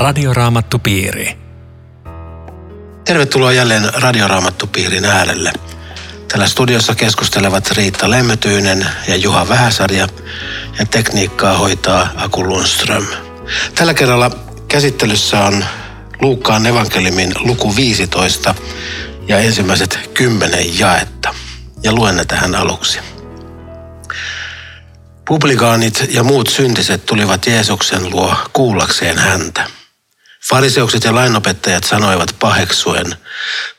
Radioraamattupiiri. Tervetuloa jälleen Radioraamattupiirin äärelle. Tällä studiossa keskustelevat Riitta Lemmetyinen ja Juha Vähäsarja ja tekniikkaa hoitaa Aku Lundström. Tällä kerralla käsittelyssä on Luukkaan evankeliumin luku 15 ja ensimmäiset kymmenen jaetta. Ja luen ne tähän aluksi. Publikaanit ja muut syntiset tulivat Jeesuksen luo kuullakseen häntä. Fariseukset ja lainopettajat sanoivat paheksuen,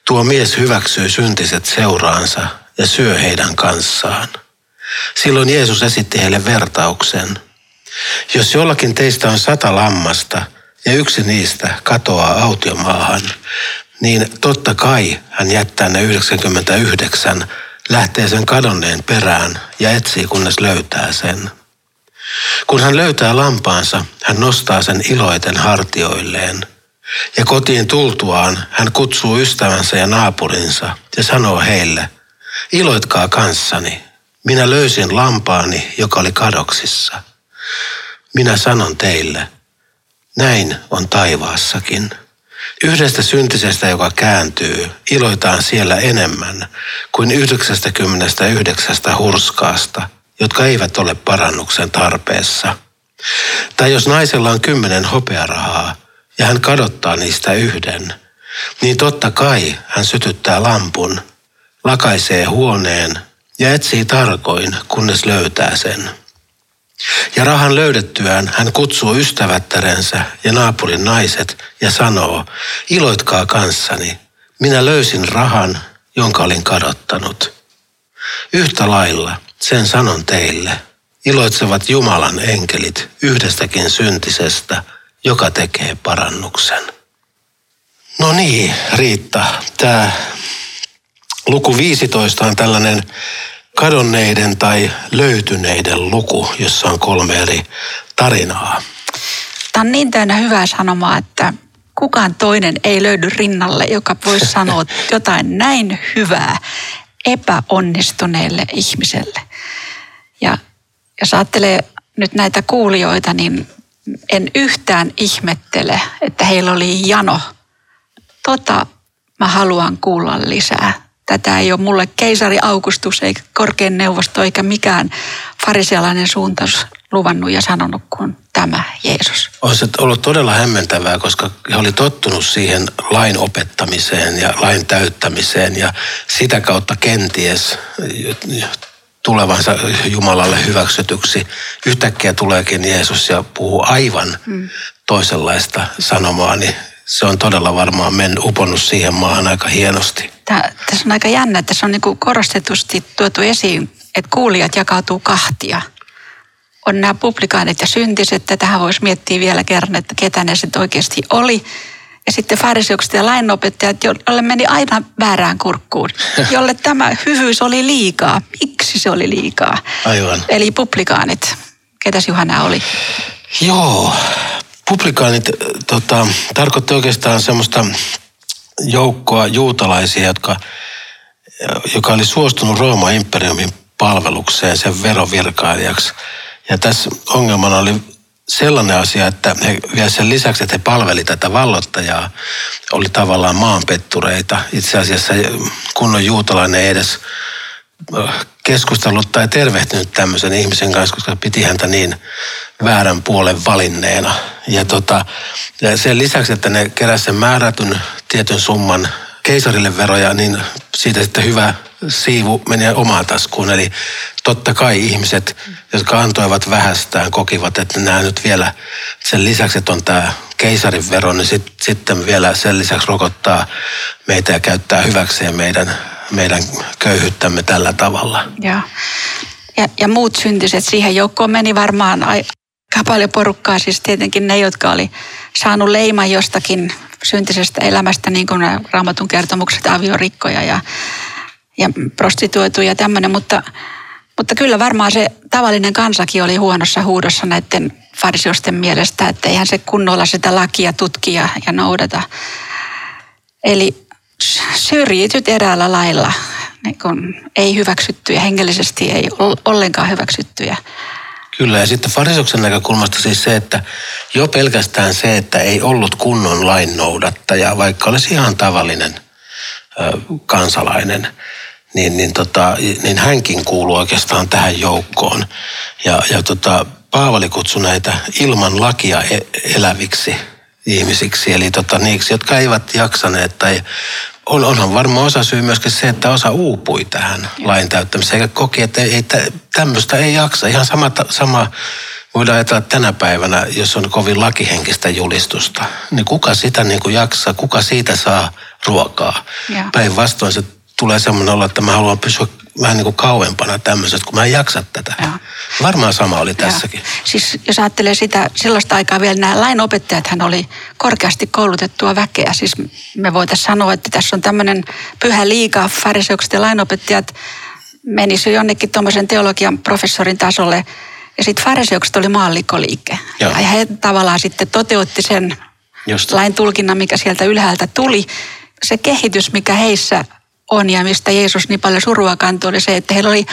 tuo mies hyväksyy syntiset seuraansa ja syö heidän kanssaan. Silloin Jeesus esitti heille vertauksen. Jos jollakin teistä on sata lammasta ja yksi niistä katoaa autiomaahan, niin totta kai hän jättää ne 99 lähtee sen kadonneen perään ja etsii kunnes löytää sen. Kun hän löytää lampaansa, hän nostaa sen iloiten hartioilleen. Ja kotiin tultuaan hän kutsuu ystävänsä ja naapurinsa ja sanoo heille, iloitkaa kanssani, minä löysin lampaani, joka oli kadoksissa. Minä sanon teille, näin on taivaassakin. Yhdestä syntisestä, joka kääntyy, iloitaan siellä enemmän kuin 99 hurskaasta, jotka eivät ole parannuksen tarpeessa. Tai jos naisella on kymmenen hopearahaa ja hän kadottaa niistä yhden, niin totta kai hän sytyttää lampun, lakaisee huoneen ja etsii tarkoin, kunnes löytää sen. Ja rahan löydettyään hän kutsuu ystävättärensä ja naapurin naiset ja sanoo, iloitkaa kanssani, minä löysin rahan, jonka olin kadottanut. Yhtä lailla sen sanon teille, iloitsevat Jumalan enkelit yhdestäkin syntisestä, joka tekee parannuksen. No niin, Riitta, tämä luku 15 on tällainen kadonneiden tai löytyneiden luku, jossa on kolme eri tarinaa. Tämä on niin täynnä hyvää sanomaa, että kukaan toinen ei löydy rinnalle, joka voisi sanoa jotain näin hyvää epäonnistuneelle ihmiselle. Ja jos ajattelee nyt näitä kuulijoita, niin en yhtään ihmettele, että heillä oli jano. Tota mä haluan kuulla lisää tätä ei ole mulle keisari Augustus eikä korkein neuvosto eikä mikään farisialainen suuntaus luvannut ja sanonut kuin tämä Jeesus. Olisi ollut todella hämmentävää, koska he oli tottunut siihen lain opettamiseen ja lain täyttämiseen ja sitä kautta kenties tulevansa Jumalalle hyväksytyksi. Yhtäkkiä tuleekin Jeesus ja puhuu aivan hmm. toisenlaista sanomaa, niin se on todella varmaan men uponnut siihen maahan aika hienosti. Tämä, tässä on aika jännä, että se on niin korostetusti tuotu esiin, että kuulijat jakautuu kahtia. On nämä publikaanit ja syntiset, tähän voisi miettiä vielä kerran, että ketä ne sitten oikeasti oli. Ja sitten fariseukset ja lainopettajat, jolle meni aina väärään kurkkuun, jolle tämä hyvyys oli liikaa. Miksi se oli liikaa? Aivan. Eli publikaanit. Ketäs Juhana oli? Joo, publikaanit tota, tarkoitti oikeastaan semmoista joukkoa juutalaisia, jotka, joka oli suostunut Rooman imperiumin palvelukseen sen verovirkailijaksi. Ja tässä ongelmana oli sellainen asia, että he vielä sen lisäksi, että he palveli tätä vallottajaa, oli tavallaan maanpettureita. Itse asiassa kunnon juutalainen ei edes keskustellut tai tervehtynyt tämmöisen ihmisen kanssa, koska piti häntä niin väärän puolen valinneena. Ja, tota, sen lisäksi, että ne keräsivät sen määrätyn tietyn summan keisarille veroja, niin siitä sitten hyvä siivu meni omaan taskuun. Eli totta kai ihmiset, jotka antoivat vähästään, kokivat, että nämä nyt vielä sen lisäksi, että on tämä keisarin vero, niin sit, sitten vielä sen lisäksi rokottaa meitä ja käyttää hyväkseen meidän, meidän köyhyyttämme tällä tavalla. Ja, ja, ja muut syntiset siihen joukkoon meni varmaan paljon porukkaa, siis tietenkin ne, jotka oli saanut leiman jostakin syntisestä elämästä, niin kuin raamatun kertomukset, aviorikkoja ja, ja prostituoituja ja tämmöinen, mutta, mutta kyllä varmaan se tavallinen kansakin oli huonossa huudossa näiden farsiosten mielestä, että eihän se kunnolla sitä lakia tutkia ja noudata. Eli syrjityt eräällä lailla, niin kun ei hyväksyttyjä, hengellisesti ei ollenkaan hyväksyttyjä Kyllä, ja sitten farisoksen näkökulmasta siis se, että jo pelkästään se, että ei ollut kunnon lain noudattaja, vaikka olisi ihan tavallinen ö, kansalainen, niin, niin, tota, niin hänkin kuuluu oikeastaan tähän joukkoon. Ja, ja tota, Paavali kutsui näitä ilman lakia e- eläviksi ihmisiksi, eli tota, niiksi, jotka eivät jaksaneet tai on, onhan varmaan osa syy myöskin se, että osa uupui tähän lain täyttämiseen, eikä koki, että ei, tämmöistä ei jaksa. Ihan sama, sama voidaan ajatella tänä päivänä, jos on kovin lakihenkistä julistusta, niin kuka sitä niin kuin jaksaa, kuka siitä saa ruokaa. Päinvastoin se tulee semmoinen olla, että mä haluan pysyä vähän niin kuin kauempana tämmöisestä, kun mä en jaksa tätä. Ja. Varmaan sama oli tässäkin. Ja. Siis jos ajattelee sitä sellaista aikaa vielä, nämä lainopettajat hän oli korkeasti koulutettua väkeä. Siis me voitaisiin sanoa, että tässä on tämmöinen pyhä liiga, fariseukset ja lainopettajat menisi jonnekin tuommoisen teologian professorin tasolle. Ja sitten fariseukset oli maallikoliike. Ja. ja he tavallaan sitten toteutti sen Just. lain tulkinnan, mikä sieltä ylhäältä tuli. Se kehitys, mikä heissä on ja mistä Jeesus niin paljon surua kantoi, oli se, että heillä oli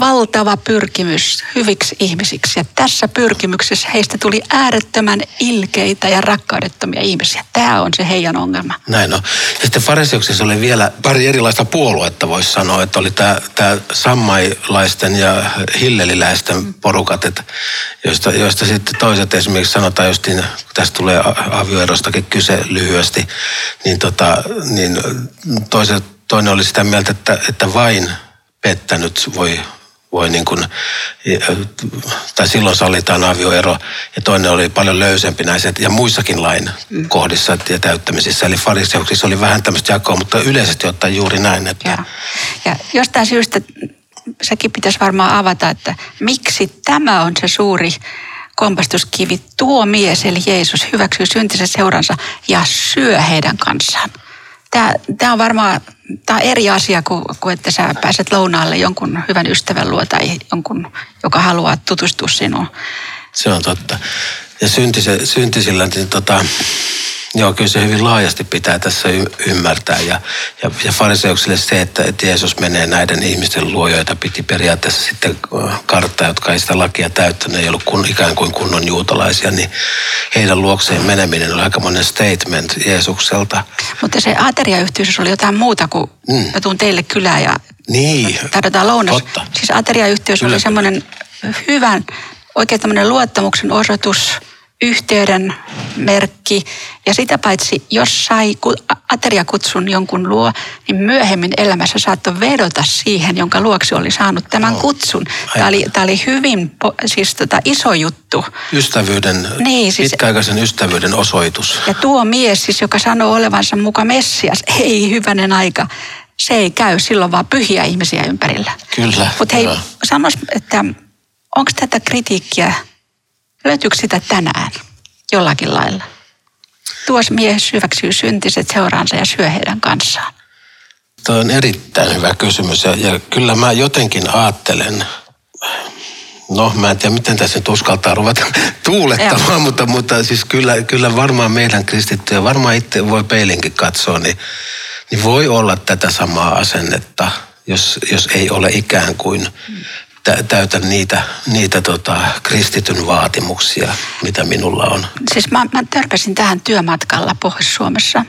valtava pyrkimys hyviksi ihmisiksi. Ja tässä pyrkimyksessä heistä tuli äärettömän ilkeitä ja rakkaudettomia ihmisiä. Tämä on se heidän ongelma. Näin on. Ja sitten fariseuksessa oli vielä pari erilaista puoluetta, voisi sanoa, että oli tämä, tämä sammailaisten ja hilleliläisten porukat, että joista, joista sitten toiset esimerkiksi sanotaan justiin, kun tästä tulee avioerostakin kyse lyhyesti, niin, tota, niin toiset toinen oli sitä mieltä, että, että vain pettänyt voi, voi niin kuin, tai silloin sallitaan avioero. Ja toinen oli paljon löysempi näissä ja muissakin lain mm. kohdissa ja täyttämisissä. Eli fariseuksissa oli vähän tämmöistä jakoa, mutta yleisesti ottaen juuri näin. Että... Ja, ja jostain syystä sekin pitäisi varmaan avata, että miksi tämä on se suuri kompastuskivi. Tuo mies, eli Jeesus, hyväksyy syntisen seuransa ja syö heidän kanssaan tämä, tämä on varmaan tämä on eri asia kuin, kuin, että sä pääset lounaalle jonkun hyvän ystävän luo tai jonkun, joka haluaa tutustua sinuun. Se on totta. Ja syntise, syntisillä, niin tota, Joo, kyllä se hyvin laajasti pitää tässä y- ymmärtää. Ja, ja, ja fariseuksille se, että, että Jeesus menee näiden ihmisten luo, joita piti periaatteessa sitten äh, karttaa, jotka ei sitä lakia täyttänyt, ei ollut kun, ikään kuin kunnon juutalaisia, niin heidän luokseen meneminen oli aika monen statement Jeesukselta. Mutta se ateriayhteys oli jotain muuta kuin mm. mä tuun teille kylään ja niin. tarjotaan lounas. Totta. Siis ateriayhteys oli semmoinen hyvän, oikein tämmöinen luottamuksen osoitus – yhteyden merkki. Ja sitä paitsi, jos sai ateriakutsun jonkun luo, niin myöhemmin elämässä saattoi vedota siihen, jonka luoksi oli saanut tämän no. kutsun. Tämä oli, tämä oli hyvin siis tota, iso juttu. Ystävyyden, niin, siis, pitkäaikaisen ystävyyden osoitus. Ja tuo mies siis, joka sanoo olevansa muka Messias, ei hyvänen aika, se ei käy silloin vaan pyhiä ihmisiä ympärillä. Kyllä. Mutta hei, sanois, että onko tätä kritiikkiä Löytyykö sitä tänään jollakin lailla? Tuos mies hyväksyy syntiset seuraansa ja syö heidän kanssaan. Tuo on erittäin hyvä kysymys ja, ja kyllä mä jotenkin ajattelen, no mä en tiedä miten tässä nyt uskaltaa ruveta tuulettamaan, mutta, mutta siis kyllä, kyllä varmaan meidän kristittyjä, varmaan itse voi peilinkin katsoa, niin, niin voi olla tätä samaa asennetta, jos, jos ei ole ikään kuin täytä niitä, niitä tota, kristityn vaatimuksia, mitä minulla on. Siis mä, mä törkäsin tähän työmatkalla Pohjois-Suomessa,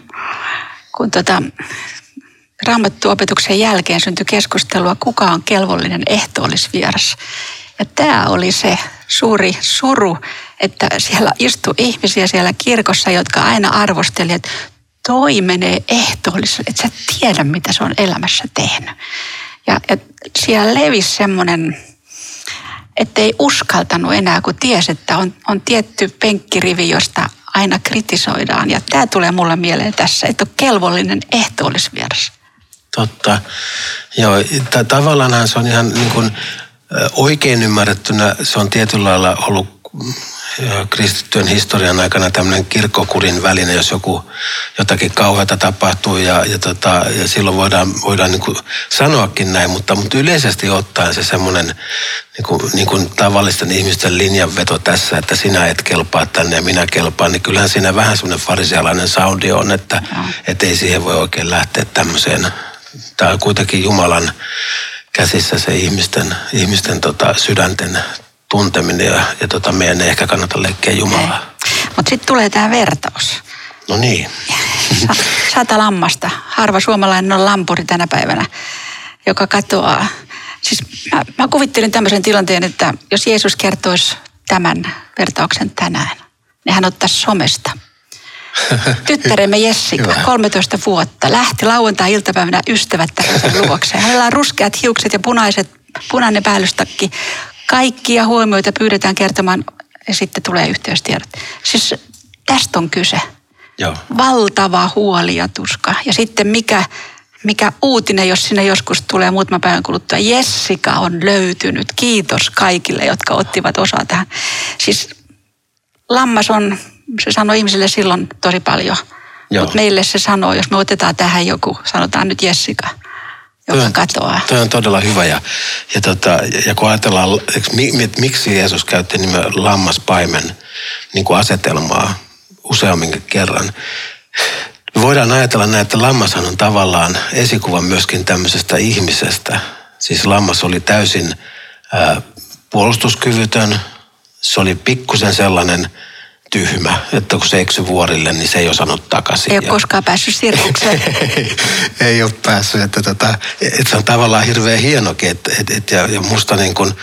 kun tota, raamattuopetuksen jälkeen syntyi keskustelua, kuka on kelvollinen ehtoollisvieras. Ja tämä oli se suuri suru, että siellä istui ihmisiä siellä kirkossa, jotka aina arvostelivat, että toi menee ehtoolliselle, että sä tiedä, mitä se on elämässä tehnyt. Ja, ja siellä levisi semmoinen, ettei uskaltanut enää, kun tiesi, että on, on tietty penkkirivi, josta aina kritisoidaan. Ja tämä tulee mulle mieleen tässä, että on kelvollinen ehtoollisvieras. Totta. Joo, tavallaan se on ihan niin kuin, oikein ymmärrettynä, se on tietyllä lailla ollut kristittyön historian aikana tämmöinen kirkkokurin väline, jos joku jotakin kauheata tapahtuu ja, ja, tota, ja silloin voidaan, voidaan niin kuin sanoakin näin, mutta, mutta yleisesti ottaen se semmoinen niin kuin, niin kuin tavallisten ihmisten linjanveto tässä, että sinä et kelpaa tänne ja minä kelpaan, niin kyllähän siinä vähän semmoinen farisialainen soundi on, että et ei siihen voi oikein lähteä tämmöiseen. Tämä on kuitenkin Jumalan käsissä se ihmisten, ihmisten tota, sydänten tunteminen ja, ja tota, meidän ei ehkä kannata leikkiä Jumalaa. Mutta sitten tulee tämä vertaus. No niin. Sata lammasta. Harva suomalainen on lampuri tänä päivänä, joka katoaa. Siis mä, mä kuvittelin tämmöisen tilanteen, että jos Jeesus kertoisi tämän vertauksen tänään, niin hän ottaisi somesta. Tyttäremme Jessica, 13 vuotta, lähti lauantai-iltapäivänä ystävättäränsä luokse. Hänellä on ruskeat hiukset ja punaiset, punainen päällystakki. Kaikkia huomioita pyydetään kertomaan ja sitten tulee yhteystiedot. Siis tästä on kyse. Joo. Valtava huoli ja tuska. Ja sitten mikä, mikä uutinen, jos sinne joskus tulee muutaman päivän kuluttua. Jessica on löytynyt. Kiitos kaikille, jotka ottivat osaa tähän. Siis lammas on, se sanoi ihmisille silloin tosi paljon. Mutta meille se sanoo, jos me otetaan tähän joku, sanotaan nyt Jessica, joka on, katoaa. Toi on todella hyvä ja, ja, tota, ja kun ajatellaan, että miksi Jeesus käytti nimen lammaspaimen niin kuin asetelmaa useammin kerran, me voidaan ajatella näin, että lammashan on tavallaan esikuva myöskin tämmöisestä ihmisestä. Siis lammas oli täysin ää, puolustuskyvytön, se oli pikkusen sellainen tyhmä, että kun se eksy vuorille, niin se ei osannut takaisin. Ei ole koskaan päässyt sirkukseen. ei, ei ole päässyt, että, tota, että se on tavallaan hirveän hienokin, että, että, että ja, ja musta niin kuin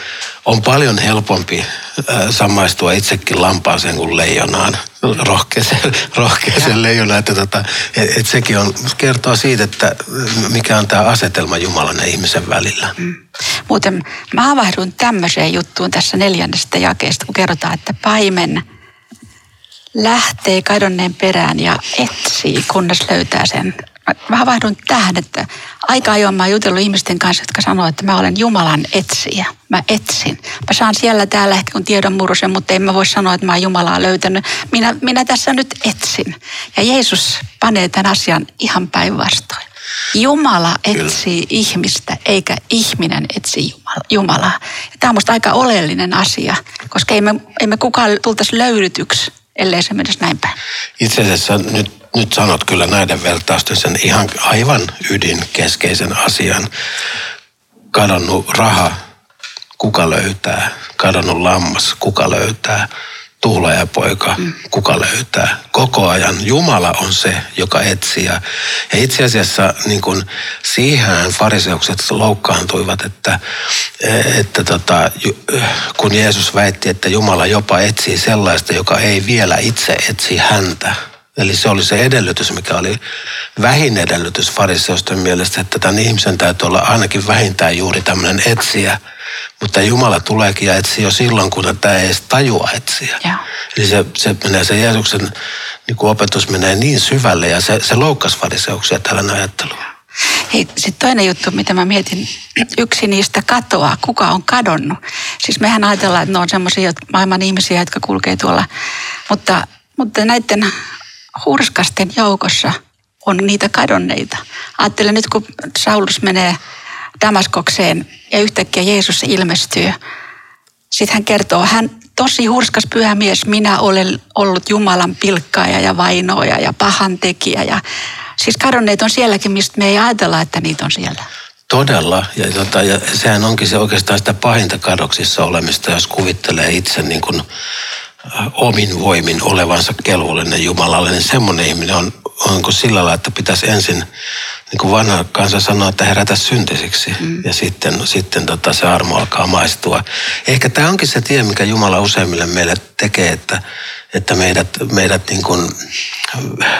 on paljon helpompi äh, samaistua itsekin lampaaseen kuin leijonaan, rohkeeseen, rohkeeseen leijonaan, että, tota, että, että sekin on, kertoo siitä, että mikä on tämä asetelma Jumalan ja ihmisen välillä. Mm. Muuten mä havahdun tämmöiseen juttuun tässä neljännestä jakeesta, kun kerrotaan, että paimen – lähtee kadonneen perään ja etsii, kunnes löytää sen. Mä havahdun tähän, että aika ajoin mä oon jutellut ihmisten kanssa, jotka sanoo, että mä olen Jumalan etsiä. Mä etsin. Mä saan siellä täällä ehkä kun tiedon murusen, mutta en mä voi sanoa, että mä oon Jumalaa löytänyt. Minä, minä tässä nyt etsin. Ja Jeesus panee tämän asian ihan päinvastoin. Jumala etsii Kyllä. ihmistä, eikä ihminen etsi Jumalaa. Ja tämä on musta aika oleellinen asia, koska ei me, ei me kukaan tultaisi löydytyksi ellei se menisi näin päin. Itse asiassa nyt, nyt sanot kyllä näiden vertausten sen ihan aivan ydin keskeisen asian. Kadonnut raha, kuka löytää? Kadonnut lammas, kuka löytää? Tuhlajapoika, mm. kuka löytää. Koko ajan Jumala on se, joka etsii. Ja itse asiassa niin kuin, siihen fariseukset loukkaantuivat, että, että tota, kun Jeesus väitti, että Jumala jopa etsii sellaista, joka ei vielä itse etsi häntä. Eli se oli se edellytys, mikä oli vähin edellytys fariseusten mielestä, että tämän ihmisen täytyy olla ainakin vähintään juuri tämmöinen etsiä – mutta Jumala tuleekin ja etsii jo silloin, kun tämä ei edes tajua etsiä. Ja. Eli se, se, menee, se Jeesuksen niin kuin opetus menee niin syvälle ja se, se loukkasi fariseuksia tällä ajattelua. Hei, sitten toinen juttu, mitä mä mietin, yksi niistä katoaa, kuka on kadonnut. Siis mehän ajatellaan, että ne on semmoisia maailman ihmisiä, jotka kulkee tuolla, mutta, mutta näiden hurskasten joukossa on niitä kadonneita. Ajattelen nyt, kun Saulus menee Damaskokseen ja yhtäkkiä Jeesus ilmestyy. Sitten hän kertoo, hän tosi hurskas pyhä mies, minä olen ollut Jumalan pilkkaaja ja vainoja ja pahan tekijä. Ja, siis kadonneet on sielläkin, mistä me ei ajatella, että niitä on siellä. Todella, ja, tota, ja sehän onkin se oikeastaan sitä pahinta kadoksissa olemista, jos kuvittelee itse niin kuin omin voimin olevansa kelvollinen Jumalalle, niin semmoinen ihminen on, on sillä lailla, että pitäisi ensin niin kuin vanha kansa sanoo, että herätä syntisiksi. Mm. Ja sitten, sitten tota, se armo alkaa maistua. Ehkä tämä onkin se tie, mikä Jumala useimmille meille tekee, että, että meidät, meidät niin kuin,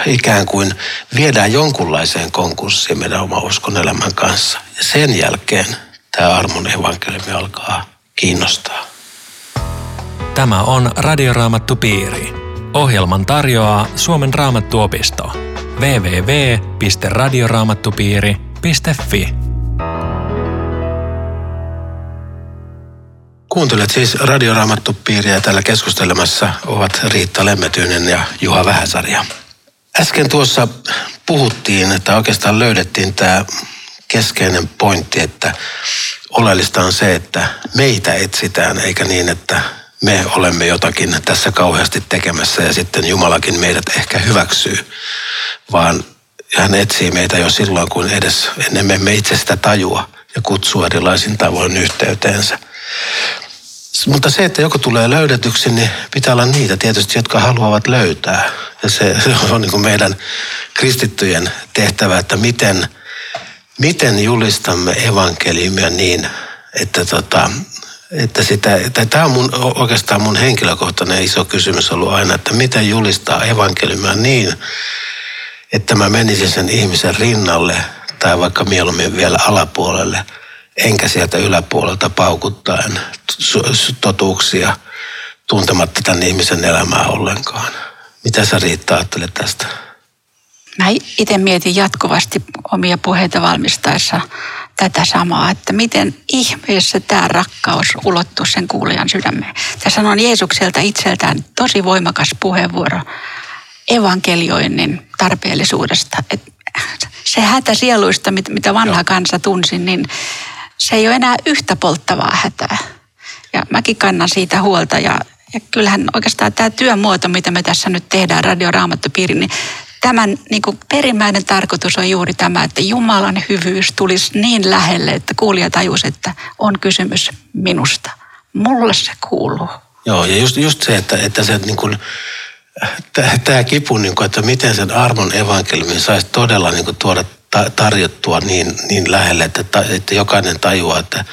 ikään kuin viedään jonkunlaiseen konkurssiin meidän oma uskon elämän kanssa. Ja sen jälkeen tämä armon evankeliumi alkaa kiinnostaa. Tämä on Radioraamattu Piiri. Ohjelman tarjoaa Suomen raamattuopisto www.radioraamattupiiri.fi. Kuuntelet siis Radioraamattupiiriä täällä keskustelemassa ovat Riitta Lemmetyinen ja Juha Vähäsarja. Äsken tuossa puhuttiin, että oikeastaan löydettiin tämä keskeinen pointti, että oleellista on se, että meitä etsitään, eikä niin, että me olemme jotakin tässä kauheasti tekemässä ja sitten Jumalakin meidät ehkä hyväksyy vaan hän etsii meitä jo silloin, kun edes ennen me itse sitä tajua ja kutsuu erilaisin tavoin yhteyteensä. mutta se, että joku tulee löydetyksi, niin pitää olla niitä tietysti, jotka haluavat löytää. Ja se, se on niin kuin meidän kristittyjen tehtävä, että miten, miten julistamme evankeliumia niin, että, tota, että sitä, että tämä on mun, oikeastaan mun henkilökohtainen iso kysymys ollut aina, että miten julistaa evankeliumia niin, että mä menisin sen ihmisen rinnalle tai vaikka mieluummin vielä alapuolelle – enkä sieltä yläpuolelta paukuttaen totuuksia tuntematta tämän ihmisen elämää ollenkaan. Mitä sä Riitta ajattelet tästä? Mä itse mietin jatkuvasti omia puheita valmistaessa tätä samaa, että miten ihmeessä tämä rakkaus ulottuu sen kuulijan sydämeen. Tässä on Jeesukselta itseltään tosi voimakas puheenvuoro evankelioinnin tarpeellisuudesta. Että se hätä sieluista, mitä vanha kansa tunsi, niin se ei ole enää yhtä polttavaa hätää. Ja mäkin kannan siitä huolta ja, ja kyllähän oikeastaan tämä työmuoto, mitä me tässä nyt tehdään Radio Raamattopiiri, niin tämän niin kuin perimmäinen tarkoitus on juuri tämä, että Jumalan hyvyys tulisi niin lähelle, että kuulija tajus, että on kysymys minusta. Mulle se kuuluu. Joo, ja just, just se, että, että se niin kuin, tämä kipu, niin kuin, että miten sen armon evankeliumin saisi todella niin kuin, tuoda tarjottua niin, niin lähelle, että, että jokainen tajuaa, että,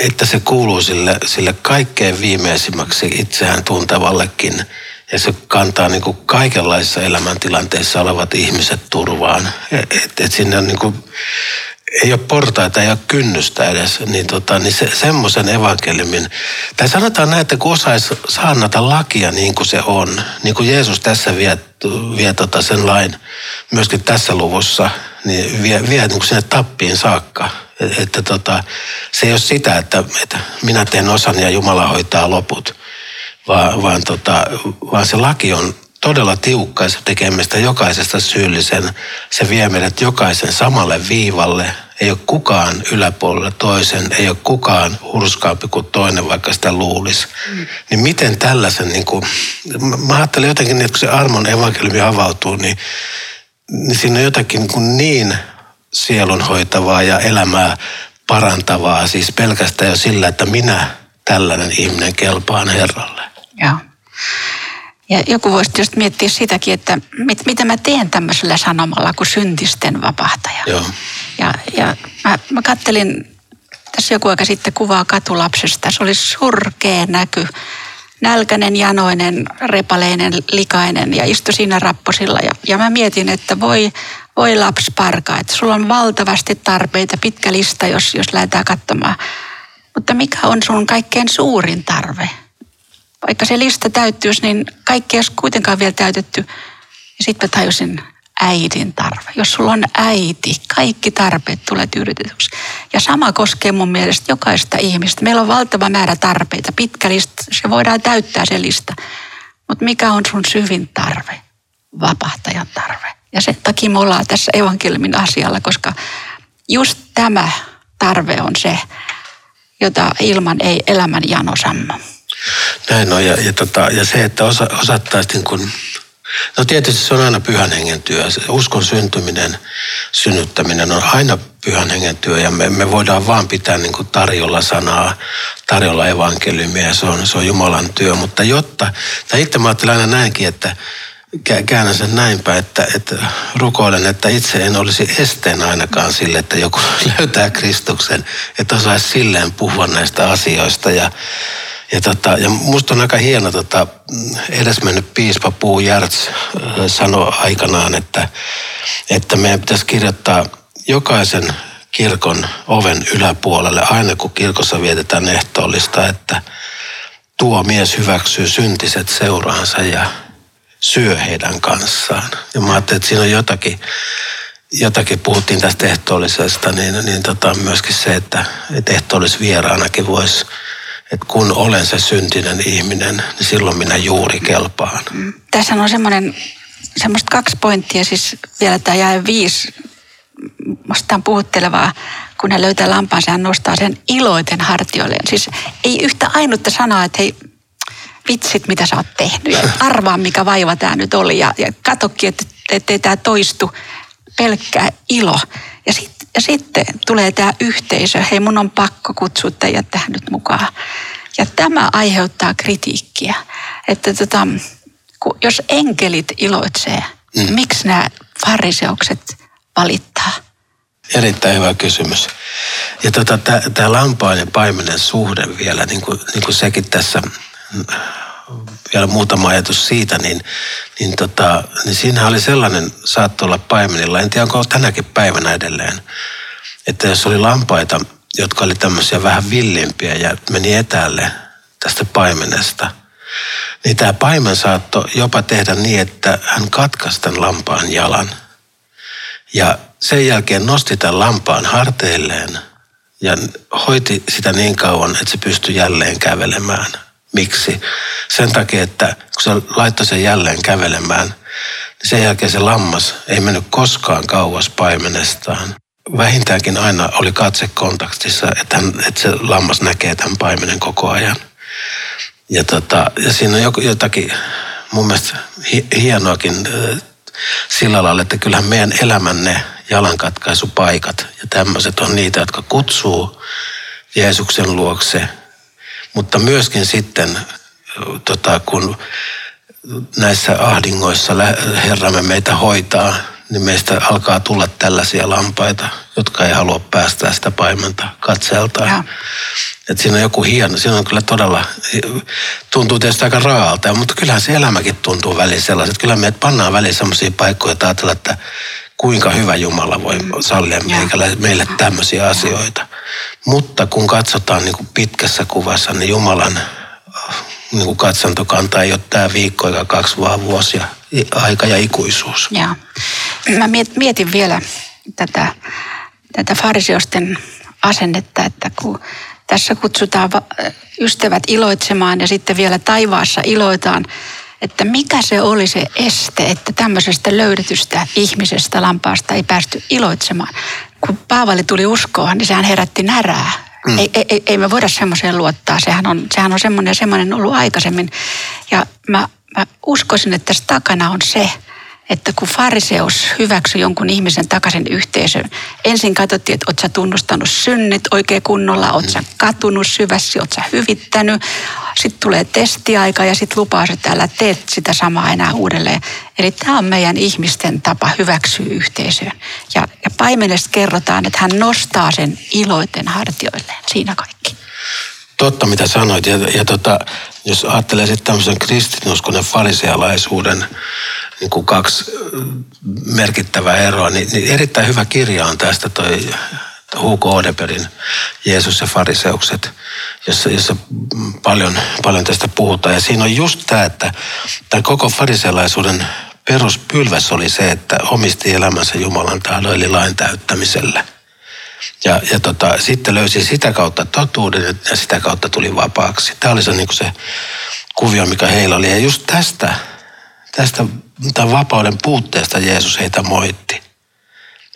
että se kuuluu sille, sille kaikkein viimeisimmäksi itseään tuntevallekin. Ja se kantaa niin kuin kaikenlaisissa elämäntilanteissa olevat ihmiset turvaan. Että et sinne on niin kuin, ei ole portaita, ei ole kynnystä edes, niin, tota, niin se, semmoisen evankeliumin, tai sanotaan näin, että kun osaisi saannata lakia niin kuin se on, niin kuin Jeesus tässä vie, vie tota sen lain myöskin tässä luvussa, niin vie, vie niin kuin sinne tappiin saakka. Että, että tota, se ei ole sitä, että, että minä teen osan ja Jumala hoitaa loput, vaan, vaan, tota, vaan se laki on todella tiukka ja se tekee meistä jokaisesta syyllisen. Se vie meidät jokaisen samalle viivalle. Ei ole kukaan yläpuolella toisen, ei ole kukaan hurskaampi kuin toinen, vaikka sitä luulisi. Mm. Niin miten tällaisen, niin kuin, mä ajattelen jotenkin, että kun se armon evankeliumi avautuu, niin, niin siinä on jotakin niin, niin sielunhoitavaa ja elämää parantavaa, siis pelkästään jo sillä, että minä tällainen ihminen kelpaan Herralle. Joo. Ja joku voisi tietysti miettiä sitäkin, että mit, mitä mä teen tämmöisellä sanomalla kuin syntisten vapahtaja. Joo. Ja, ja mä, mä kattelin tässä joku aika sitten kuvaa katulapsesta. Se oli surkea näky. Nälkäinen, janoinen, repaleinen, likainen ja istui siinä rapposilla. Ja, ja mä mietin, että voi, voi lapsparka, että sulla on valtavasti tarpeita, pitkä lista, jos, jos lähdetään katsomaan. Mutta mikä on sun kaikkein suurin tarve? Vaikka se lista täyttyisi, niin kaikki ei olisi kuitenkaan vielä täytetty. Ja sitten mä tajusin äidin tarve. Jos sulla on äiti, kaikki tarpeet tulee tyydytetyksi. Ja sama koskee mun mielestä jokaista ihmistä. Meillä on valtava määrä tarpeita, pitkä lista, se voidaan täyttää se lista. Mutta mikä on sun syvin tarve? Vapahtajan tarve. Ja sen takia me ollaan tässä evankeliumin asialla, koska just tämä tarve on se, jota ilman ei elämän jano sammu. Näin on, ja, ja, tota, ja se, että osa, osattaisiin niin kuin, no tietysti se on aina pyhän hengen työ. Uskon syntyminen, synnyttäminen on aina pyhän hengen työ, ja me, me voidaan vaan pitää niin kuin tarjolla sanaa, tarjolla evankeliumia, ja se on, se on Jumalan työ. Mutta jotta, tai itse mä ajattelen aina näinkin, että käännän sen näinpä, että, että rukoilen, että itse en olisi esteen ainakaan sille, että joku löytää Kristuksen, että osaisi silleen puhua näistä asioista. Ja, ja, tota, ja musta on aika hieno, tota, edesmennyt piispa Puu Järts sanoi aikanaan, että, että meidän pitäisi kirjoittaa jokaisen kirkon oven yläpuolelle, aina kun kirkossa vietetään ehtoollista, että tuo mies hyväksyy syntiset seuraansa ja syö heidän kanssaan. Ja mä ajattelin, että siinä on jotakin, jotakin puhuttiin tästä ehtoollisesta, niin, niin tota, myöskin se, että, että ehtoollisvieraanakin voisi että kun olen se syntinen ihminen, niin silloin minä juuri kelpaan. Tässä on semmoinen, semmoista kaksi pointtia, siis vielä tämä jää viisi, musta on puhuttelevaa, kun hän löytää lampaansa, hän nostaa sen iloiten hartioilleen. Siis ei yhtä ainutta sanaa, että hei, vitsit, mitä sä oot tehnyt ja arvaa, mikä vaiva tämä nyt oli ja, ja katokki, että ettei tämä toistu pelkkää ilo. Ja sitten ja sitten tulee tämä yhteisö, hei mun on pakko kutsua teidät tähän nyt mukaan. Ja tämä aiheuttaa kritiikkiä, että tota, kun, jos enkelit iloitsee, mm. miksi nämä fariseukset valittaa? Erittäin hyvä kysymys. Ja tota, tämä lampaan ja paimenen suhde vielä, niin kuin, niin kuin sekin tässä vielä muutama ajatus siitä, niin, niin, tota, niin siinä oli sellainen, saattoi olla paimenilla, en tiedä onko tänäkin päivänä edelleen, että jos oli lampaita, jotka oli tämmöisiä vähän villimpiä ja meni etäälle tästä paimenesta, niin tämä paimen saattoi jopa tehdä niin, että hän katkaisi tämän lampaan jalan. Ja sen jälkeen nosti tämän lampaan harteilleen ja hoiti sitä niin kauan, että se pystyi jälleen kävelemään – Miksi? Sen takia, että kun se laittoi sen jälleen kävelemään, niin sen jälkeen se lammas ei mennyt koskaan kauas paimenestaan. Vähintäänkin aina oli katse kontaktissa, että, hän, että se lammas näkee tämän paimenen koko ajan. Ja, tota, ja siinä on jotakin mun mielestä hienoakin sillä lailla, että kyllähän meidän elämänne jalankatkaisupaikat ja tämmöiset on niitä, jotka kutsuu Jeesuksen luokse mutta myöskin sitten, tota, kun näissä ahdingoissa Herramme meitä hoitaa, niin meistä alkaa tulla tällaisia lampaita, jotka ei halua päästää sitä paimenta katseeltaan. Et siinä on joku hieno, siinä on kyllä todella, tuntuu tietysti aika raalta, mutta kyllähän se elämäkin tuntuu väliin sellaiset. Kyllä meidät pannaan väliin sellaisia paikkoja, että ajatella, että kuinka hyvä Jumala voi sallia meille, meille tämmöisiä asioita. Mutta kun katsotaan niin kuin pitkässä kuvassa, niin Jumalan niin kuin katsantokanta ei ole tämä viikko eikä kaksi, vaan vuosia, aika ja ikuisuus. Ja. Mä mietin vielä tätä, tätä farisiosten asennetta, että kun tässä kutsutaan ystävät iloitsemaan ja sitten vielä taivaassa iloitaan, että mikä se oli se este, että tämmöisestä löydetystä ihmisestä lampaasta ei päästy iloitsemaan. Kun Paavali tuli uskoon, niin sehän herätti närää. Mm. Ei, ei, ei me voida semmoiseen luottaa. Sehän on, sehän on semmoinen ja semmoinen ollut aikaisemmin. Ja mä, mä uskoisin, että tässä takana on se, että kun fariseus hyväksyi jonkun ihmisen takaisin yhteisöön, ensin katsottiin, että oot sä tunnustanut synnit oikein kunnolla, oot sä katunut syvästi, oot sä hyvittänyt, sitten tulee testiaika ja sitten lupaa, että älä teet sitä samaa enää uudelleen. Eli tämä on meidän ihmisten tapa hyväksyä yhteisöön. Ja, ja paimenesta kerrotaan, että hän nostaa sen iloiten hartioilleen. Siinä kaikki. Totta, mitä sanoit. Ja, ja tota, jos ajattelee sitten tämmöisen kristinuskonen farisealaisuuden niin kuin kaksi merkittävää eroa, niin, niin erittäin hyvä kirja on tästä toi Hugo Odeperin Jeesus ja fariseukset, jossa, jossa paljon, paljon tästä puhutaan. Ja siinä on just tämä, että tämän koko fariselaisuuden peruspylväs oli se, että omisti elämänsä Jumalan tahdon eli lain täyttämiselle. Ja, ja tota, sitten löysi sitä kautta totuuden ja sitä kautta tuli vapaaksi. Tämä oli se, niin se kuvio, mikä heillä oli. Ja just tästä, tästä tämän vapauden puutteesta Jeesus heitä moitti.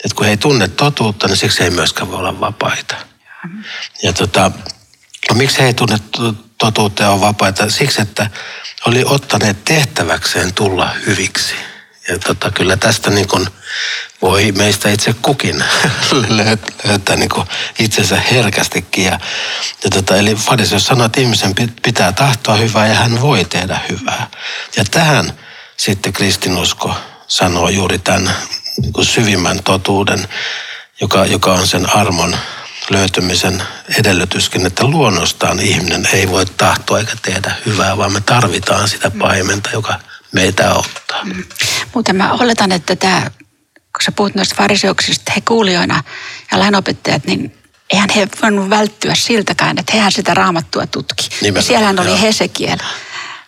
Että kun he ei tunne totuutta, niin siksi he ei myöskään voi olla vapaita. Ja tota, no miksi he ei tunne totuutta ja ole vapaita? Siksi, että oli ottaneet tehtäväkseen tulla hyviksi. Ja tota, kyllä tästä niin kuin voi meistä itse kukin löytää niin kuin itsensä herkästikin. Ja, ja tota, eli Fariseus sanoi, että ihmisen pitää tahtoa hyvää ja hän voi tehdä hyvää. Ja tähän sitten kristinusko sanoo juuri tämän niin syvimmän totuuden, joka, joka on sen armon löytymisen edellytyskin, että luonnostaan ihminen ei voi tahtoa eikä tehdä hyvää, vaan me tarvitaan sitä paimenta, joka meitä auttaa. Muuten mä oletan, että tämä, kun sä puhut noista fariseuksista, he kuulijoina ja lainopettajat, niin eihän he voinut välttyä siltäkään, että hehän sitä raamattua tutki. Nimenomaan, ja siellähän oli Hesekiel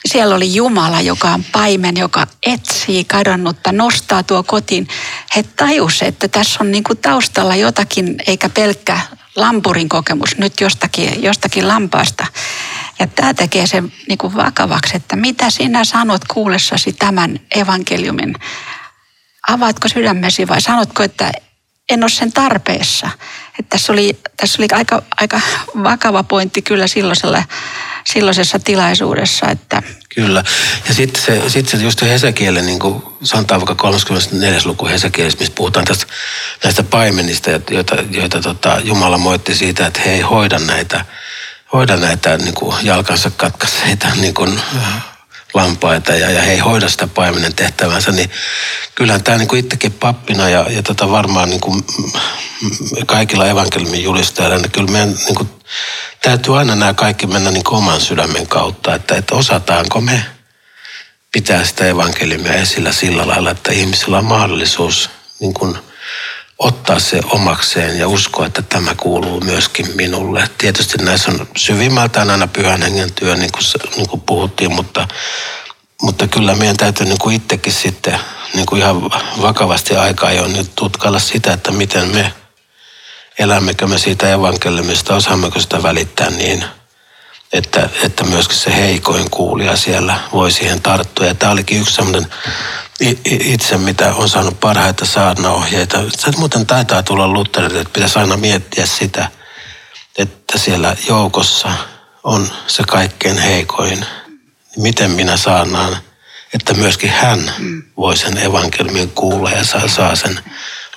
siellä oli Jumala, joka on paimen, joka etsii kadonnutta, nostaa tuo kotiin. He tajusivat, että tässä on niinku taustalla jotakin, eikä pelkkä lampurin kokemus nyt jostakin, jostakin lampaasta. Ja tämä tekee sen niinku vakavaksi, että mitä sinä sanot kuullessasi tämän evankeliumin. Avaatko sydämesi vai sanotko, että en ole sen tarpeessa. Että tässä oli, tässä oli aika, aika vakava pointti kyllä silloiselle, silloisessa tilaisuudessa. Että... Kyllä. Ja sitten se, sit se just Hesekielen, niin kuin sanotaan vaikka 34. luku Hesekielessä, missä puhutaan tästä, näistä paimenista, joita, joita tota, Jumala moitti siitä, että he ei hoida näitä hoida näitä niin kuin jalkansa katkaiseita niin kuin, lampaita ja, ja he ei hoida sitä paimenen tehtävänsä, niin kyllähän tämä niin kuin itsekin pappina ja, ja tota varmaan niin kuin kaikilla evankeliumin julistajilla, niin kyllä meidän niin kuin, täytyy aina nämä kaikki mennä niin kuin oman sydämen kautta, että, että osataanko me pitää sitä evankeliumia esillä sillä lailla, että ihmisillä on mahdollisuus niin kuin ottaa se omakseen ja uskoa, että tämä kuuluu myöskin minulle. Tietysti näissä on syvimmältään aina pyhän hengen työ, niin kuin, niin kuin puhuttiin, mutta, mutta kyllä meidän täytyy niin kuin itsekin sitten niin kuin ihan vakavasti aikaa jo nyt tutkailla sitä, että miten me elämmekö me siitä evankeliumista, osaammeko sitä välittää niin, että, että myöskin se heikoin kuulija siellä voi siihen tarttua. Ja tämä olikin yksi sellainen itse, mitä on saanut parhaita saarnaohjeita. Se muuten taitaa tulla Lutherille, että pitäisi aina miettiä sitä, että siellä joukossa on se kaikkein heikoin. Miten minä saarnaan, että myöskin hän voi sen evankeliumin kuulla ja saa, saa sen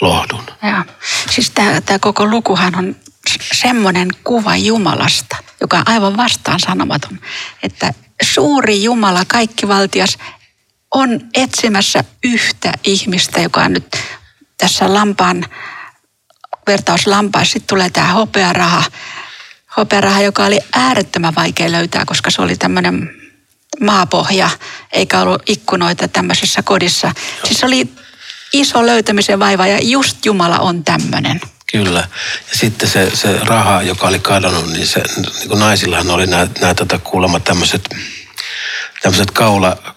lohdun. Ja, siis tämä koko lukuhan on semmoinen kuva Jumalasta, joka on aivan vastaan sanomaton, että suuri Jumala, kaikki valtias, on etsimässä yhtä ihmistä, joka on nyt tässä lampaan, vertaus lampaan, sitten tulee tämä hopearaha, hopearaha, joka oli äärettömän vaikea löytää, koska se oli tämmöinen maapohja, eikä ollut ikkunoita tämmöisessä kodissa. Joo. Siis oli iso löytämisen vaiva ja just Jumala on tämmöinen. Kyllä. Ja sitten se, se raha, joka oli kadonnut, niin, se, niin kuin naisillahan oli nämä, nämä tota, kuulemma tämmöiset, tämmöiset kaula,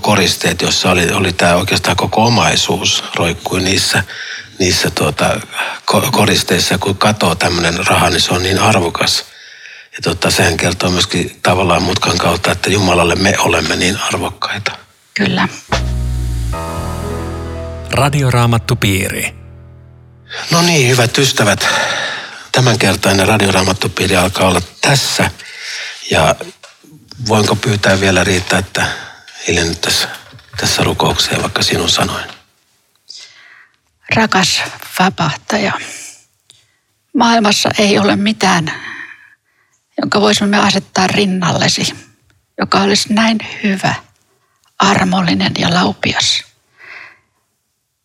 koristeet, jossa oli, oli tämä oikeastaan koko omaisuus roikkui niissä, niissä tuota, koristeissa. Kun katoo tämmöinen raha, niin se on niin arvokas. Ja tota, sehän kertoo myöskin tavallaan mutkan kautta, että Jumalalle me olemme niin arvokkaita. Kyllä. Radioraamattu piiri. No niin, hyvät ystävät. Tämänkertainen radioraamattupiiri alkaa olla tässä. Ja voinko pyytää vielä Riitta, että hiljennyt tässä, tässä rukoukseen vaikka sinun sanoin. Rakas vapahtaja, maailmassa ei ole mitään, jonka voisimme asettaa rinnallesi, joka olisi näin hyvä, armollinen ja laupias.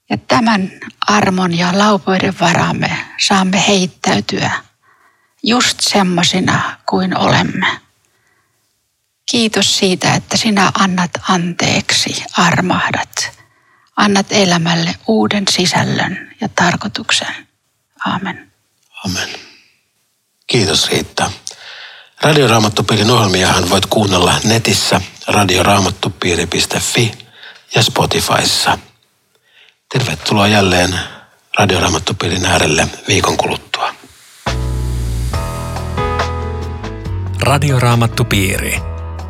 Ja tämän armon ja laupoiden varamme saamme heittäytyä just semmoisina kuin olemme. Kiitos siitä, että sinä annat anteeksi, armahdat. Annat elämälle uuden sisällön ja tarkoituksen. Amen. Amen. Kiitos Riitta. Radioraamattupiirin ohjelmiahan voit kuunnella netissä radioraamattupiiri.fi ja Spotifyssa. Tervetuloa jälleen Radioraamattupiirin äärelle viikon kuluttua. Radioraamattupiiri